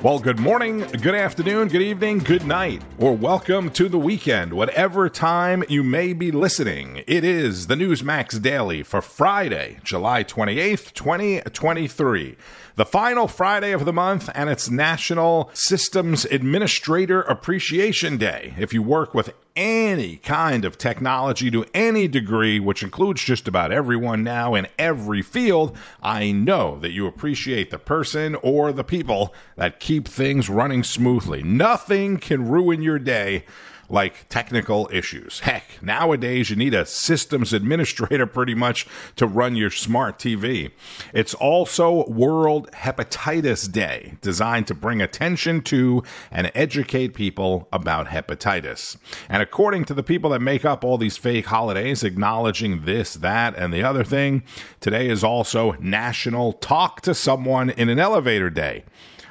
Well, good morning, good afternoon, good evening, good night, or welcome to the weekend, whatever time you may be listening. It is the Newsmax Daily for Friday, July 28th, 2023 the final Friday of the month, and it's National Systems Administrator Appreciation Day. If you work with any kind of technology to any degree, which includes just about everyone now in every field, I know that you appreciate the person or the people that keep things running smoothly. Nothing can ruin your day like technical issues. Heck, nowadays you need a systems administrator pretty much to run your smart TV. It's also World Hepatitis Day, designed to bring attention to and educate people about hepatitis. And according to the people that make up all these fake holidays, acknowledging this, that, and the other thing, today is also National Talk to Someone in an Elevator Day.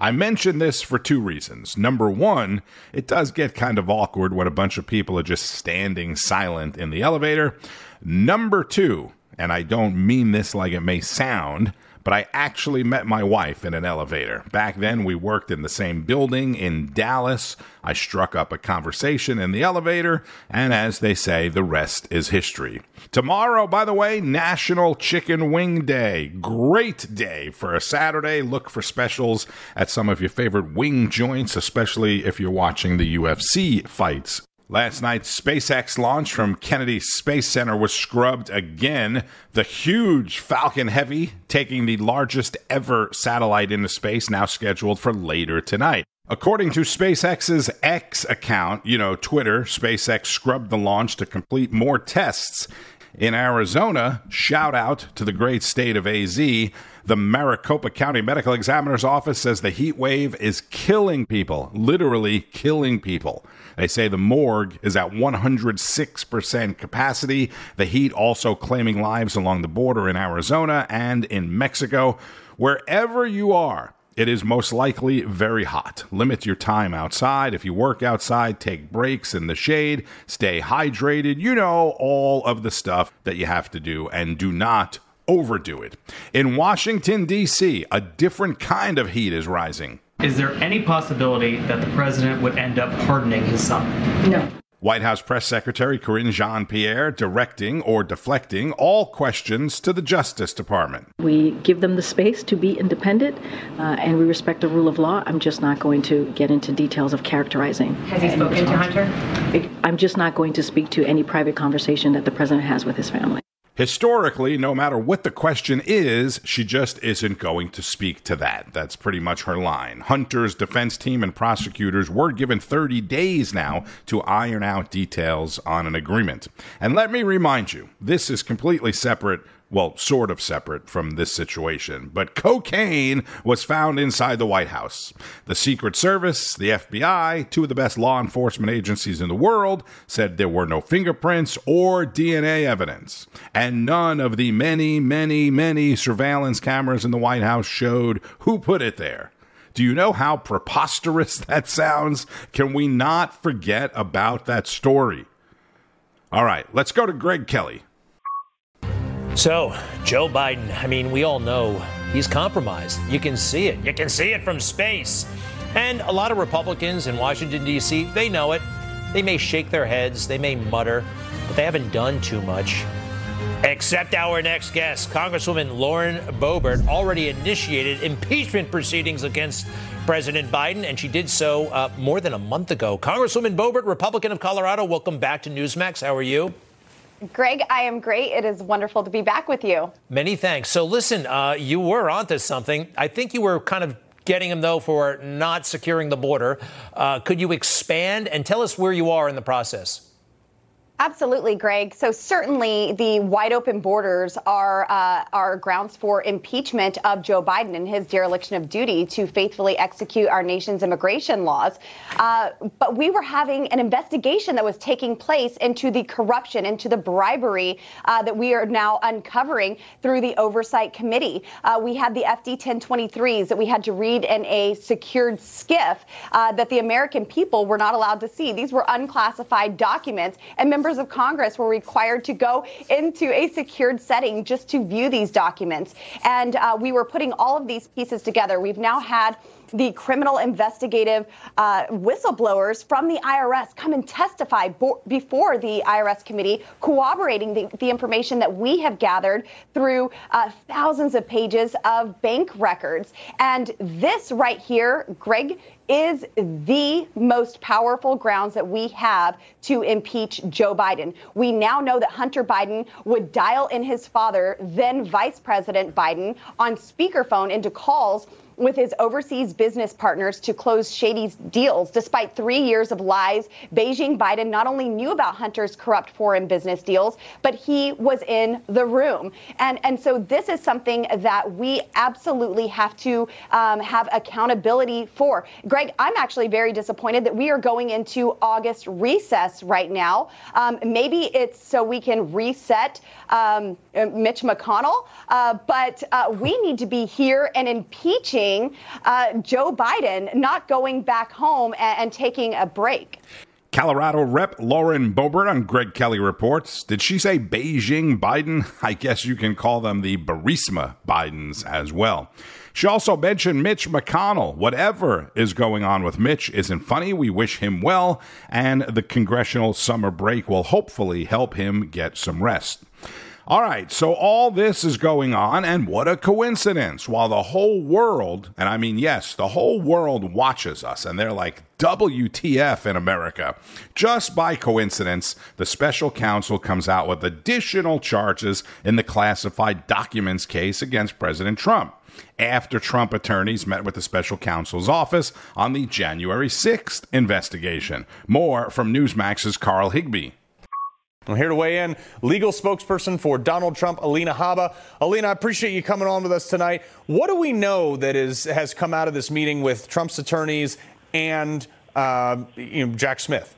I mention this for two reasons. Number one, it does get kind of awkward when a bunch of people are just standing silent in the elevator. Number two, and I don't mean this like it may sound, but I actually met my wife in an elevator. Back then, we worked in the same building in Dallas. I struck up a conversation in the elevator, and as they say, the rest is history. Tomorrow, by the way, National Chicken Wing Day. Great day for a Saturday. Look for specials at some of your favorite wing joints, especially if you're watching the UFC fights Last night's SpaceX launch from Kennedy Space Center was scrubbed again. The huge Falcon Heavy, taking the largest ever satellite into space, now scheduled for later tonight. According to SpaceX's X account, you know, Twitter, SpaceX scrubbed the launch to complete more tests. In Arizona, shout out to the great state of AZ. The Maricopa County Medical Examiner's Office says the heat wave is killing people, literally killing people. They say the morgue is at 106% capacity. The heat also claiming lives along the border in Arizona and in Mexico. Wherever you are, it is most likely very hot. Limit your time outside. If you work outside, take breaks in the shade, stay hydrated. You know, all of the stuff that you have to do, and do not overdo it. In Washington, D.C., a different kind of heat is rising. Is there any possibility that the president would end up pardoning his son? No. White House Press Secretary Karine Jean Pierre directing or deflecting all questions to the Justice Department. We give them the space to be independent uh, and we respect the rule of law. I'm just not going to get into details of characterizing. Has he spoken to Hunter? I'm just not going to speak to any private conversation that the president has with his family. Historically, no matter what the question is, she just isn't going to speak to that. That's pretty much her line. Hunter's defense team and prosecutors were given 30 days now to iron out details on an agreement. And let me remind you, this is completely separate well, sort of separate from this situation, but cocaine was found inside the White House. The Secret Service, the FBI, two of the best law enforcement agencies in the world, said there were no fingerprints or DNA evidence. And none of the many, many, many surveillance cameras in the White House showed who put it there. Do you know how preposterous that sounds? Can we not forget about that story? All right, let's go to Greg Kelly. So, Joe Biden, I mean, we all know he's compromised. You can see it. You can see it from space. And a lot of Republicans in Washington, D.C., they know it. They may shake their heads, they may mutter, but they haven't done too much. Except our next guest, Congresswoman Lauren Boebert, already initiated impeachment proceedings against President Biden, and she did so uh, more than a month ago. Congresswoman Boebert, Republican of Colorado, welcome back to Newsmax. How are you? Greg, I am great. It is wonderful to be back with you. Many thanks. So, listen, uh, you were onto something. I think you were kind of getting him, though, for not securing the border. Uh, could you expand and tell us where you are in the process? Absolutely, Greg. So certainly the wide open borders are uh, are grounds for impeachment of Joe Biden and his dereliction of duty to faithfully execute our nation's immigration laws. Uh, but we were having an investigation that was taking place into the corruption, into the bribery uh, that we are now uncovering through the oversight committee. Uh, we had the FD 1023s that we had to read in a secured SCIF uh, that the American people were not allowed to see. These were unclassified documents, and members members of Congress were required to go into a secured setting just to view these documents. And uh, we were putting all of these pieces together. We've now had the criminal investigative uh, whistleblowers from the IRS come and testify bo- before the IRS committee, corroborating the, the, information that we have gathered through uh, thousands of pages of bank records. And this right here, Greg, is the most powerful grounds that we have to impeach Joe Biden. We now know that Hunter Biden would dial in his father, then Vice President Biden, on speakerphone into calls with his overseas business partners to close shady deals. Despite three years of lies, Beijing Biden not only knew about Hunter's corrupt foreign business deals, but he was in the room. And, and so this is something that we absolutely have to um, have accountability for. Greg, I'm actually very disappointed that we are going into August recess right now. Um, maybe it's so we can reset um, Mitch McConnell, uh, but uh, we need to be here and impeaching uh, Joe Biden not going back home and, and taking a break. Colorado Rep Lauren Boebert on Greg Kelly reports. Did she say Beijing Biden? I guess you can call them the Burisma Bidens as well. She also mentioned Mitch McConnell. Whatever is going on with Mitch isn't funny. We wish him well, and the congressional summer break will hopefully help him get some rest. All right, so all this is going on, and what a coincidence. While the whole world, and I mean, yes, the whole world watches us, and they're like, WTF in America. Just by coincidence, the special counsel comes out with additional charges in the classified documents case against President Trump after Trump attorneys met with the special counsel's office on the January 6th investigation. More from Newsmax's Carl Higbie. I'm here to weigh in, legal spokesperson for Donald Trump, Alina Habba. Alina, I appreciate you coming on with us tonight. What do we know that is has come out of this meeting with Trump's attorneys and uh, you know, Jack Smith?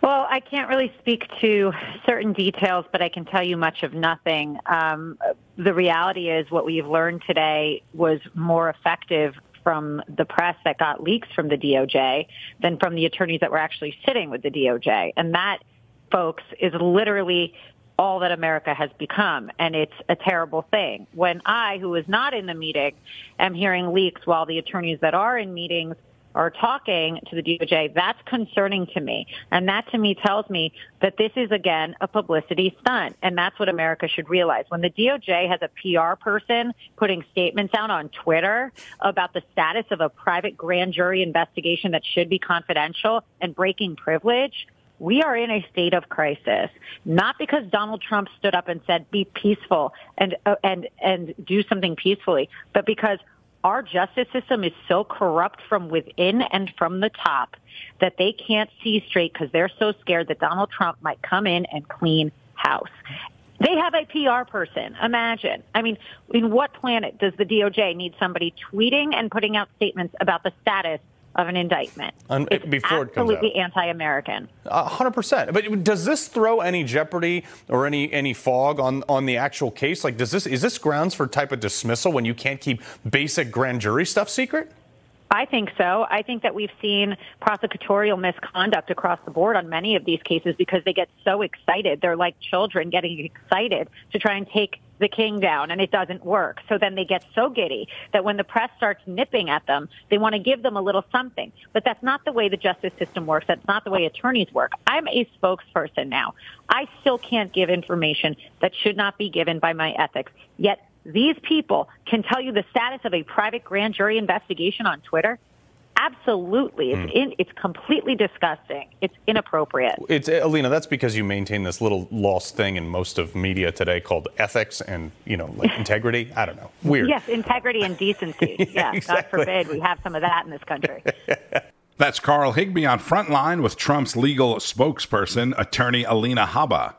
Well, I can't really speak to certain details, but I can tell you much of nothing. Um, the reality is, what we've learned today was more effective from the press that got leaks from the DOJ than from the attorneys that were actually sitting with the DOJ. And that, folks, is literally all that America has become. And it's a terrible thing. When I, who was not in the meeting, am hearing leaks while the attorneys that are in meetings are talking to the DOJ, that's concerning to me. And that to me tells me that this is again a publicity stunt. And that's what America should realize. When the DOJ has a PR person putting statements out on Twitter about the status of a private grand jury investigation that should be confidential and breaking privilege, we are in a state of crisis, not because Donald Trump stood up and said, be peaceful and, uh, and, and do something peacefully, but because our justice system is so corrupt from within and from the top that they can't see straight because they're so scared that Donald Trump might come in and clean house. They have a PR person. Imagine. I mean, in what planet does the DOJ need somebody tweeting and putting out statements about the status of an indictment. Um, it's before it comes absolutely anti-American. hundred percent. But does this throw any jeopardy or any any fog on on the actual case? Like, does this is this grounds for type of dismissal when you can't keep basic grand jury stuff secret? I think so. I think that we've seen prosecutorial misconduct across the board on many of these cases because they get so excited. They're like children getting excited to try and take the king down and it doesn't work. So then they get so giddy that when the press starts nipping at them, they want to give them a little something. But that's not the way the justice system works. That's not the way attorneys work. I'm a spokesperson now. I still can't give information that should not be given by my ethics. Yet these people can tell you the status of a private grand jury investigation on Twitter? Absolutely. It's, hmm. in, it's completely disgusting. It's inappropriate. It's Alina, that's because you maintain this little lost thing in most of media today called ethics and, you know, like integrity. I don't know. Weird. Yes, integrity and decency. yeah, yeah exactly. God forbid we have some of that in this country. That's Carl Higbie on Frontline with Trump's legal spokesperson, attorney Alina Habba.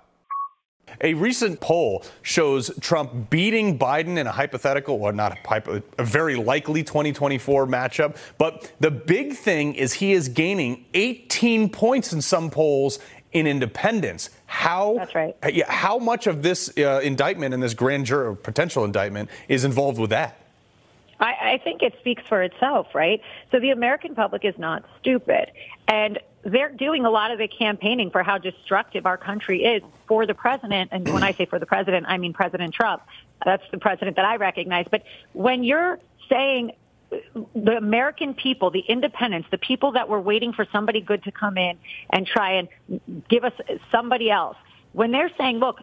A recent poll shows Trump beating Biden in a hypothetical, or not a, a very likely 2024 matchup. But the big thing is he is gaining 18 points in some polls in independents. How? That's right. How much of this uh, indictment and this grand jury potential indictment is involved with that? I, I think it speaks for itself, right? So the American public is not stupid. And they're doing a lot of the campaigning for how destructive our country is for the president. And when I say for the president, I mean President Trump. That's the president that I recognize. But when you're saying the American people, the independents, the people that were waiting for somebody good to come in and try and give us somebody else, when they're saying, look,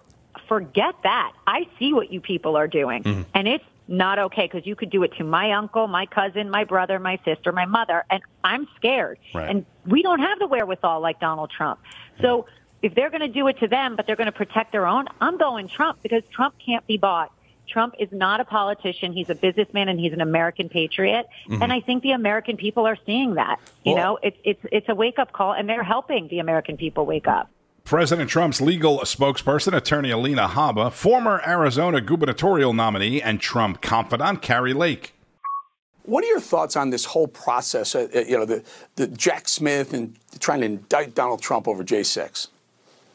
forget that. I see what you people are doing. Mm-hmm. And it's not okay because you could do it to my uncle, my cousin, my brother, my sister, my mother, and I'm scared. Right. And we don't have the wherewithal like Donald Trump. So if they're going to do it to them, but they're going to protect their own, I'm going Trump because Trump can't be bought. Trump is not a politician. He's a businessman and he's an American patriot. Mm-hmm. And I think the American people are seeing that. You well, know, it's it's it's a wake up call and they're helping the American people wake up. President Trump's legal spokesperson, attorney Alina Habba, former Arizona gubernatorial nominee, and Trump confidant Kari Lake. What are your thoughts on this whole process? Uh, uh you know, the, the Jack Smith and trying to indict Donald Trump over J6.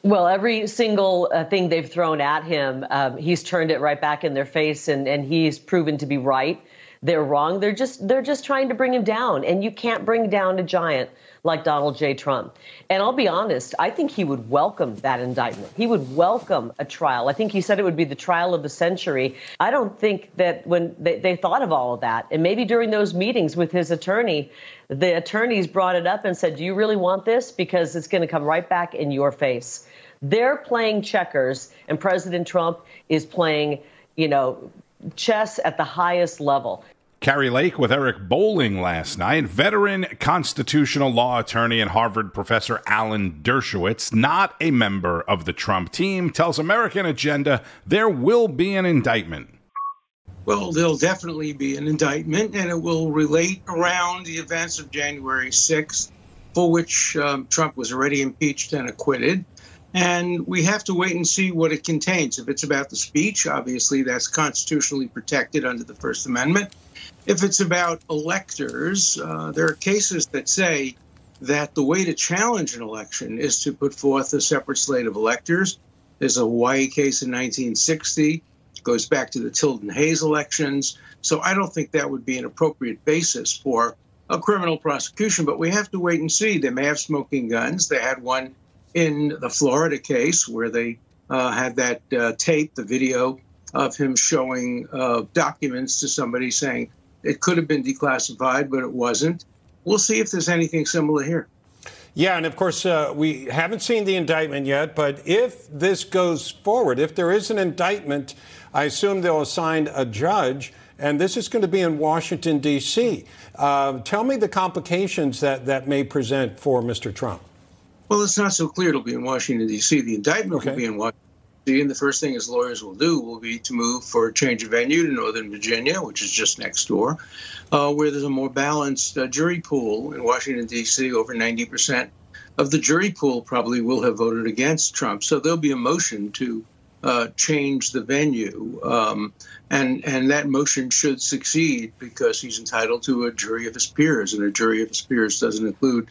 Well, every single uh, thing they've thrown at him, um, he's turned it right back in their face, and, and he's proven to be right. They're wrong. They're just they're just trying to bring him down, and you can't bring down a giant like Donald J. Trump. And I'll be honest, I think he would welcome that indictment. He would welcome a trial. I think he said it would be the trial of the century. I don't think that when they, they thought of all of that, and maybe during those meetings with his attorney, the attorneys brought it up and said, Do you really want this? Because it's going to come right back in your face. They're playing checkers, and President Trump is playing, you know, chess at the highest level. Kari Lake with Eric Bolling last night. Veteran constitutional law attorney and Harvard professor Alan Dershowitz, not a member of the Trump team, tells American Agenda there will be an indictment. Well, there'll definitely be an indictment, and it will relate around the events of January 6th, for which um, Trump was already impeached and acquitted. And we have to wait and see what it contains. If it's about the speech, obviously that's constitutionally protected under the First Amendment. If it's about electors, uh, there are cases that say that the way to challenge an election is to put forth a separate slate of electors. There's a Hawaii case in 1960, goes back to the Tilden Hayes elections. So I don't think that would be an appropriate basis for a criminal prosecution, but we have to wait and see. They may have smoking guns. They had one in the Florida case where they uh, had that uh, tape, the video of him showing uh, documents to somebody saying it could have been declassified, but it wasn't. We'll see if there's anything similar here. Yeah, and of course, uh, we haven't seen the indictment yet, but if this goes forward, if there is an indictment, I assume they'll assign a judge, and this is going to be in Washington, D.C. Uh, tell me the complications that that may present for Mr. Trump. Well, it's not so clear it'll be in Washington, D.C. The indictment okay. will be in Washington. D.C. And the first thing his lawyers will do will be to move for a change of venue to Northern Virginia, which is just next door, uh, where there's a more balanced uh, jury pool in Washington, D.C. Over 90% of the jury pool probably will have voted against Trump. So there'll be a motion to uh, change the venue. Um, and, and that motion should succeed because he's entitled to a jury of his peers, and a jury of his peers doesn't include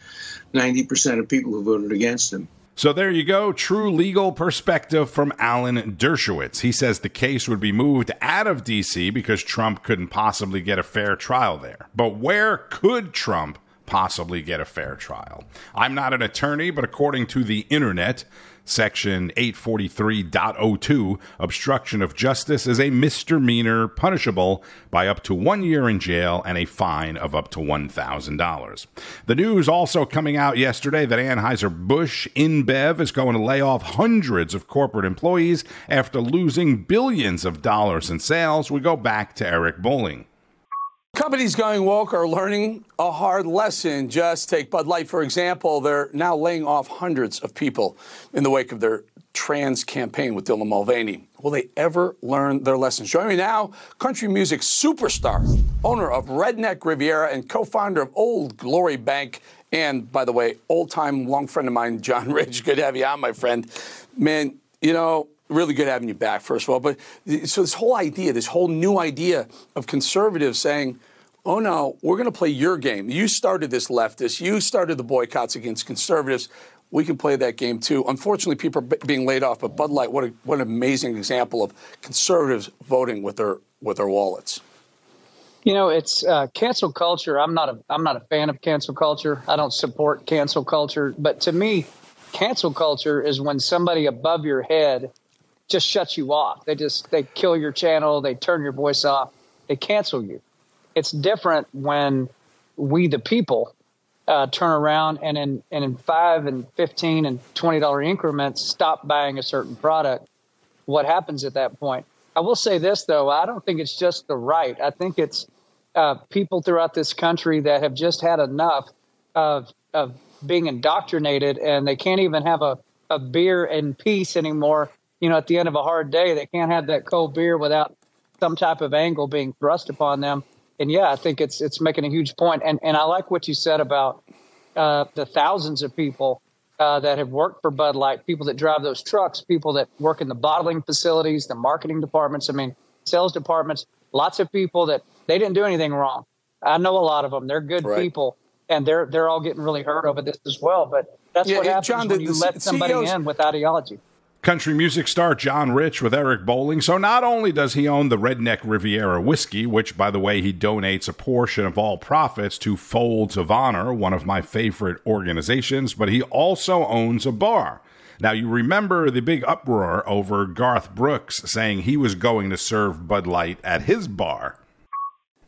90% of people who voted against him. So there you go, true legal perspective from Alan Dershowitz. He says the case would be moved out of D.C. because Trump couldn't possibly get a fair trial there. But where could Trump possibly get a fair trial? I'm not an attorney, but according to the internet, Section 843.02, obstruction of justice is a misdemeanor punishable by up to one year in jail and a fine of up to $1,000. The news also coming out yesterday that Anheuser-Busch InBev is going to lay off hundreds of corporate employees after losing billions of dollars in sales. We go back to Eric Bolling. Companies going woke are learning a hard lesson. Just take Bud Light, for example. They're now laying off hundreds of people in the wake of their trans campaign with Dylan Mulvaney. Will they ever learn their lessons? Join me now, country music superstar, owner of Redneck Riviera, and co founder of Old Glory Bank. And by the way, old time long friend of mine, John Rich. Good to have you on, my friend. Man, you know, really good having you back, first of all. But so this whole idea, this whole new idea of conservatives saying, oh no, we're going to play your game. You started this leftist. You started the boycotts against conservatives. We can play that game too. Unfortunately, people are being laid off, but Bud Light, what, a, what an amazing example of conservatives voting with their with their wallets. You know, it's uh, cancel culture. I'm not a I'm not a fan of cancel culture. I don't support cancel culture. But to me, cancel culture is when somebody above your head just shuts you off. They just they kill your channel. They turn your voice off. They cancel you It's different when we, the people, uh, turn around and in and in five and fifteen and twenty dollar increments stop buying a certain product. What happens at that point? I will say this though, I don't think it's just the right. I think it's uh, people throughout this country that have just had enough of of being indoctrinated, and they can't even have a, a beer in peace anymore. You know, at the end of a hard day, they can't have that cold beer without some type of angle being thrust upon them and yeah, I think it's it's making a huge point. And and I like what you said about uh, the thousands of people uh, that have worked for Bud Light, people that drive those trucks, people that work in the bottling facilities, the marketing departments. I mean, sales departments. Lots of people that they didn't do anything wrong. I know a lot of them. They're good right. people, and they're they're all getting really hurt over this as well. But that's yeah, what happens John, when the, you the let somebody CEOs, in with ideology country music star John Rich with Eric Bolling. So not only does he own the Redneck Riviera whiskey, which, by the way, he donates a portion of all profits to Folds of Honor, one of my favorite organizations, but he also owns a bar. Now, you remember the big uproar over Garth Brooks saying he was going to serve Bud Light at his bar.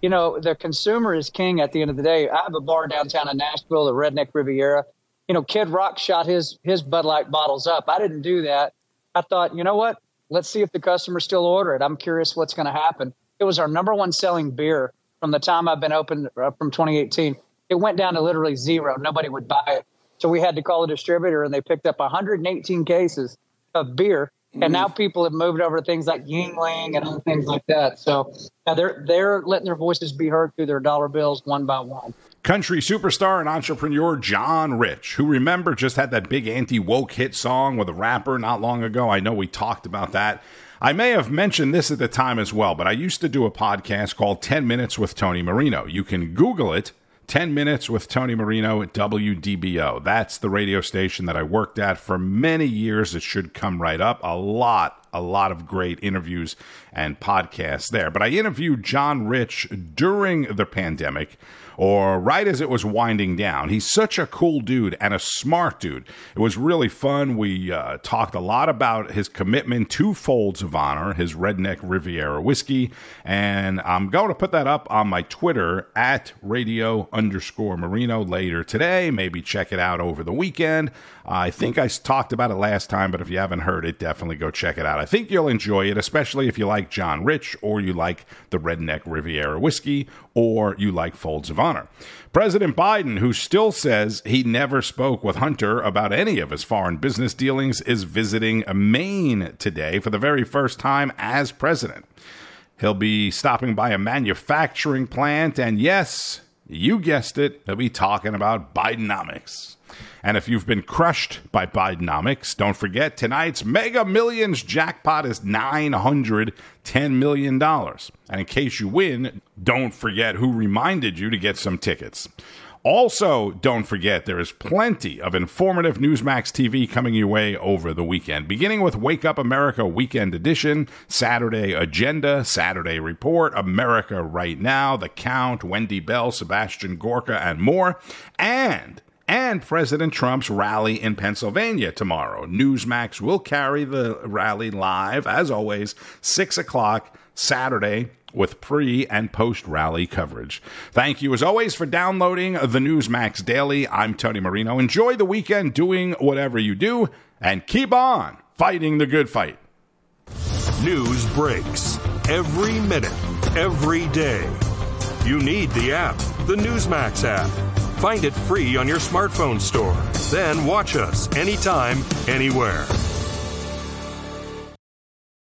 You know, the consumer is king at the end of the day. I have a bar downtown in Nashville, the Redneck Riviera. You know, Kid Rock shot his his Bud Light bottles up. I didn't do that. I thought, you know what? Let's see if the customers still order it. I'm curious what's going to happen. It was our number one selling beer from the time I've been open uh, from 2018. It went down to literally zero. Nobody would buy it. So we had to call a distributor and they picked up 118 cases of beer. Mm-hmm. And now people have moved over to things like Yuengling and other things like that. So they're they're letting their voices be heard through their dollar bills one by one country superstar and entrepreneur John Rich, who remember just had that big anti woke hit song with a rapper not long ago. I know we talked about that. I may have mentioned this at the time as well, but I used to do a podcast called 10 Minutes with Tony Marino. You can Google it 10 Minutes with Tony Marino at WDBO. That's the radio station that I worked at for many years. It should come right up. A lot, a lot of great interviews and podcasts there. But I interviewed John Rich during the pandemic or right as it was winding down. He's such a cool dude and a smart dude. It was really fun. We uh, talked a lot about his commitment to Folds of Honor, his Redneck Riviera whiskey, and I'm going to put that up on my Twitter at radio underscore Marino later today. Maybe check it out over the weekend. I think I talked about it last time, but if you haven't heard it, definitely go check it out. I think you'll enjoy it, especially if you like John Rich or you like the Redneck Riviera whiskey or you like Folds of President Biden, who still says he never spoke with Hunter about any of his foreign business dealings, is visiting Maine today for the very first time as president. He'll be stopping by a manufacturing plant, and yes, you guessed it, he'll be talking about Bidenomics. And if you've been crushed by Bidenomics, don't forget tonight's Mega Millions jackpot is $910 million. And in case you win, don't forget who reminded you to get some tickets. Also, don't forget there is plenty of informative Newsmax TV coming your way over the weekend, beginning with Wake Up America Weekend Edition, Saturday Agenda, Saturday Report, America Right Now, The Count, Wendy Bell, Sebastian Gorka, and more. And and President Trump's rally in Pennsylvania tomorrow. Newsmax will carry the rally live, as always, 6 o'clock Saturday with pre and post rally coverage. Thank you, as always, for downloading the Newsmax Daily. I'm Tony Marino. Enjoy the weekend doing whatever you do, and keep on fighting the good fight. News breaks every minute, every day. You need the app, the Newsmax app. Find it free on your smartphone store. Then watch us anytime, anywhere.